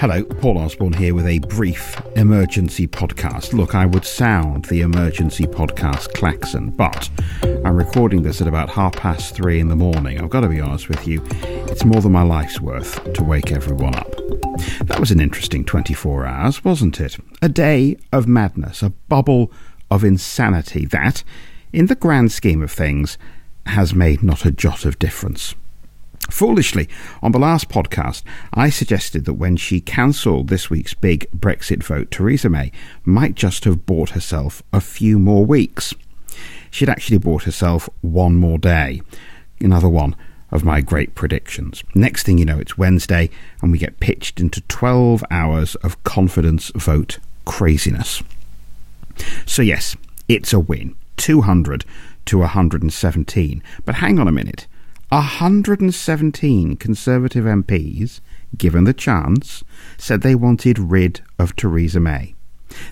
Hello, Paul Osborne here with a brief emergency podcast. Look, I would sound the emergency podcast klaxon, but I'm recording this at about half past three in the morning. I've got to be honest with you, it's more than my life's worth to wake everyone up. That was an interesting 24 hours, wasn't it? A day of madness, a bubble of insanity that, in the grand scheme of things, has made not a jot of difference. Foolishly, on the last podcast, I suggested that when she cancelled this week's big Brexit vote, Theresa May might just have bought herself a few more weeks. She'd actually bought herself one more day. Another one of my great predictions. Next thing you know, it's Wednesday, and we get pitched into 12 hours of confidence vote craziness. So, yes, it's a win 200 to 117. But hang on a minute. 117 Conservative MPs, given the chance, said they wanted rid of Theresa May.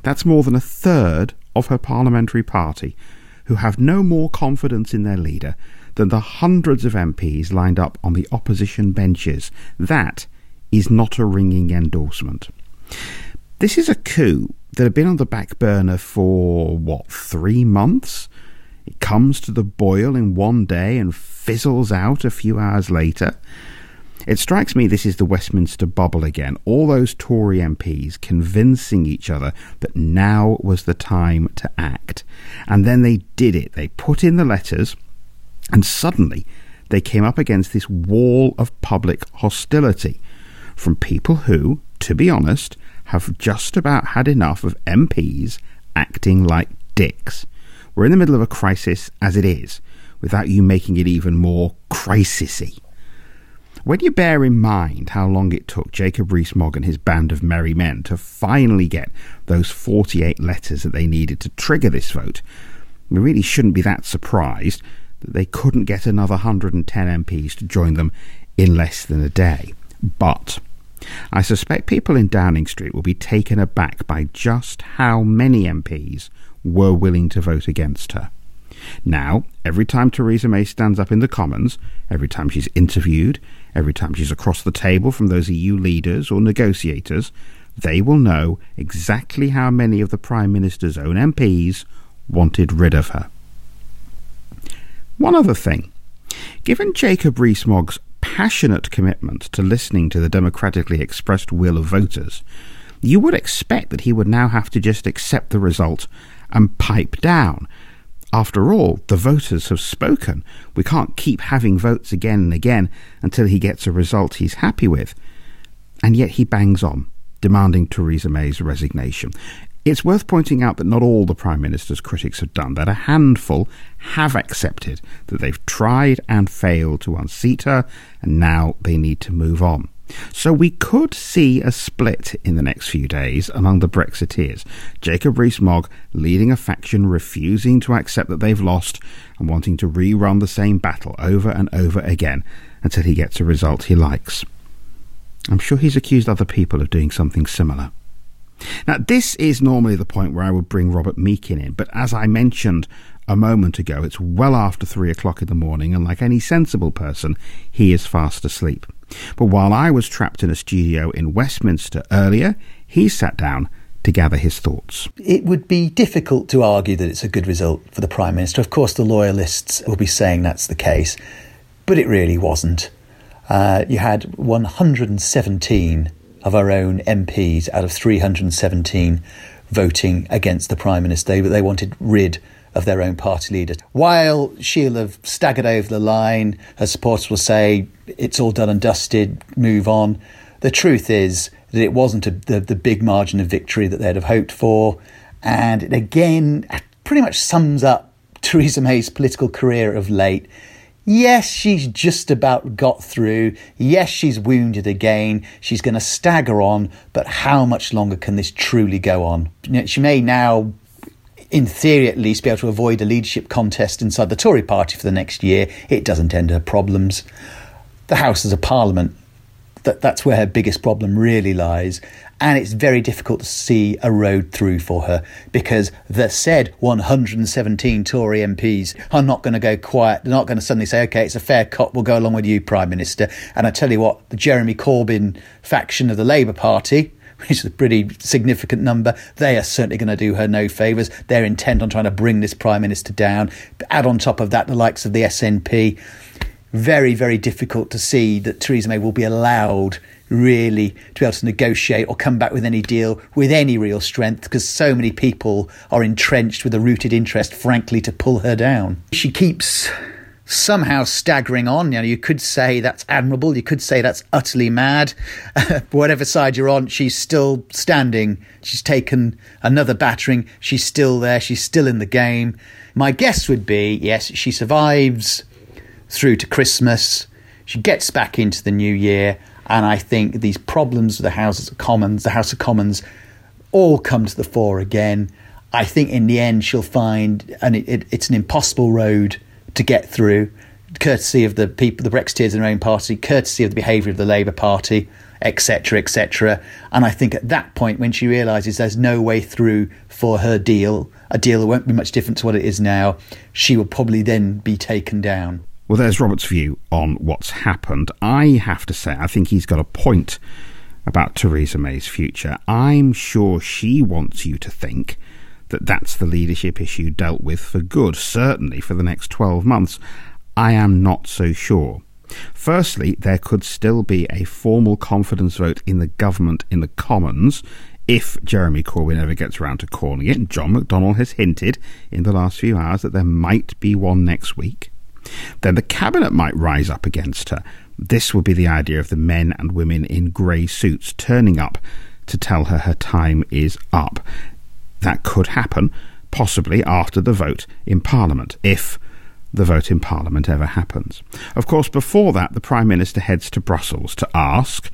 That's more than a third of her parliamentary party, who have no more confidence in their leader than the hundreds of MPs lined up on the opposition benches. That is not a ringing endorsement. This is a coup that had been on the back burner for, what, three months? It comes to the boil in one day and fizzles out a few hours later. It strikes me this is the Westminster bubble again. All those Tory MPs convincing each other that now was the time to act. And then they did it. They put in the letters, and suddenly they came up against this wall of public hostility from people who, to be honest, have just about had enough of MPs acting like dicks. We're in the middle of a crisis as it is, without you making it even more crisisy. When you bear in mind how long it took Jacob Rees-Mogg and his band of merry men to finally get those 48 letters that they needed to trigger this vote, we really shouldn't be that surprised that they couldn't get another 110 MPs to join them in less than a day. But I suspect people in Downing Street will be taken aback by just how many MPs were willing to vote against her. Now, every time Theresa May stands up in the Commons, every time she's interviewed, every time she's across the table from those EU leaders or negotiators, they will know exactly how many of the Prime Minister's own MPs wanted rid of her. One other thing. Given Jacob Rees-Mogg's passionate commitment to listening to the democratically expressed will of voters, you would expect that he would now have to just accept the result and pipe down. After all, the voters have spoken. We can't keep having votes again and again until he gets a result he's happy with. And yet he bangs on, demanding Theresa May's resignation. It's worth pointing out that not all the Prime Minister's critics have done that. A handful have accepted that they've tried and failed to unseat her, and now they need to move on. So we could see a split in the next few days among the Brexiteers. Jacob Rees-Mogg leading a faction refusing to accept that they've lost and wanting to rerun the same battle over and over again until he gets a result he likes. I'm sure he's accused other people of doing something similar. Now, this is normally the point where I would bring Robert Meakin in, but as I mentioned a moment ago, it's well after three o'clock in the morning, and like any sensible person, he is fast asleep. But while I was trapped in a studio in Westminster earlier, he sat down to gather his thoughts. It would be difficult to argue that it's a good result for the Prime Minister. Of course, the loyalists will be saying that's the case, but it really wasn't. Uh, you had 117 of our own MPs out of 317 voting against the Prime Minister. They, they wanted rid of their own party leader. While she'll have staggered over the line, her supporters will say, it's all done and dusted, move on. The truth is that it wasn't a, the, the big margin of victory that they'd have hoped for. And it again pretty much sums up Theresa May's political career of late. Yes, she's just about got through. Yes, she's wounded again. She's going to stagger on, but how much longer can this truly go on? You know, she may now in theory at least, be able to avoid a leadership contest inside the Tory party for the next year. It doesn't end her problems. The House is a parliament. that, that's where her biggest problem really lies. And it's very difficult to see a road through for her because the said 117 Tory MPs are not going to go quiet. They're not going to suddenly say, okay, it's a fair cop, we'll go along with you, Prime Minister. And I tell you what, the Jeremy Corbyn faction of the Labour Party, which is a pretty significant number, they are certainly going to do her no favours. They're intent on trying to bring this Prime Minister down. Add on top of that the likes of the SNP very, very difficult to see that Theresa May will be allowed really to be able to negotiate or come back with any deal with any real strength because so many people are entrenched with a rooted interest, frankly, to pull her down. She keeps somehow staggering on. You know, you could say that's admirable. You could say that's utterly mad. Whatever side you're on, she's still standing. She's taken another battering. She's still there. She's still in the game. My guess would be yes, she survives through to Christmas. She gets back into the new year, and I think these problems with the Houses of Commons, the House of Commons, all come to the fore again. I think in the end she'll find, and it, it, it's an impossible road to get through, courtesy of the people, the Brexiteers in their own party, courtesy of the behaviour of the Labour Party, etc., etc. And I think at that point, when she realises there's no way through for her deal, a deal that won't be much different to what it is now, she will probably then be taken down. Well, there's Robert's view on what's happened. I have to say, I think he's got a point about Theresa May's future. I'm sure she wants you to think that that's the leadership issue dealt with for good, certainly for the next 12 months. I am not so sure. Firstly, there could still be a formal confidence vote in the government in the Commons if Jeremy Corbyn ever gets around to calling it. John McDonnell has hinted in the last few hours that there might be one next week then the cabinet might rise up against her. This would be the idea of the men and women in grey suits turning up to tell her her time is up. That could happen, possibly after the vote in Parliament, if the vote in Parliament ever happens. Of course, before that, the Prime Minister heads to Brussels to ask,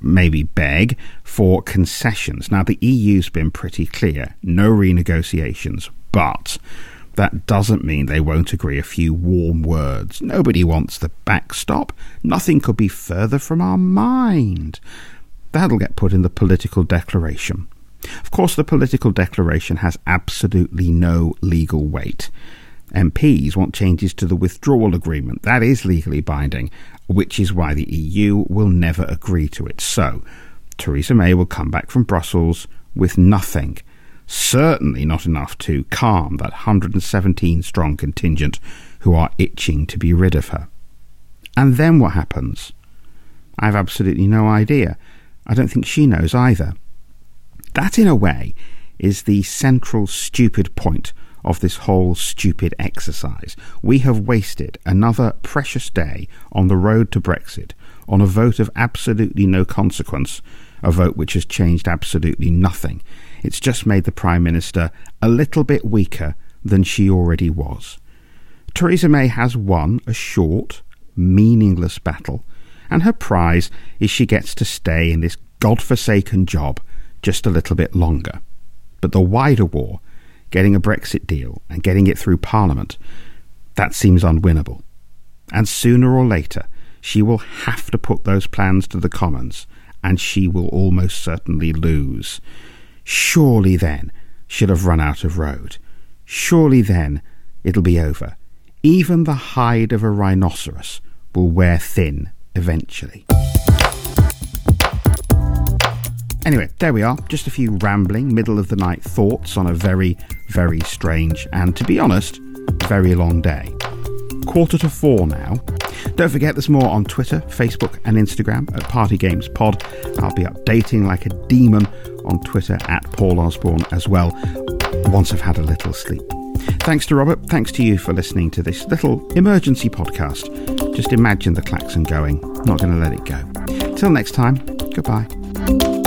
maybe beg, for concessions. Now, the EU's been pretty clear no renegotiations, but that doesn't mean they won't agree a few warm words. Nobody wants the backstop. Nothing could be further from our mind. That'll get put in the political declaration. Of course, the political declaration has absolutely no legal weight. MPs want changes to the withdrawal agreement. That is legally binding, which is why the EU will never agree to it. So, Theresa May will come back from Brussels with nothing certainly not enough to calm that 117 strong contingent who are itching to be rid of her. And then what happens? I've absolutely no idea. I don't think she knows either. That, in a way, is the central stupid point of this whole stupid exercise. We have wasted another precious day on the road to Brexit on a vote of absolutely no consequence, a vote which has changed absolutely nothing. It's just made the Prime Minister a little bit weaker than she already was. Theresa May has won a short, meaningless battle, and her prize is she gets to stay in this god-forsaken job just a little bit longer. But the wider war, getting a Brexit deal and getting it through Parliament, that seems unwinnable. And sooner or later, she will have to put those plans to the Commons, and she will almost certainly lose. Surely then she'll have run out of road. Surely then it'll be over. Even the hide of a rhinoceros will wear thin eventually. Anyway, there we are. Just a few rambling, middle of the night thoughts on a very, very strange and, to be honest, very long day. Quarter to four now. Don't forget there's more on Twitter, Facebook, and Instagram at Party Games Pod. I'll be updating like a demon on Twitter at Paul Osborne as well once I've had a little sleep. Thanks to Robert. Thanks to you for listening to this little emergency podcast. Just imagine the klaxon going. Not going to let it go. Till next time, goodbye.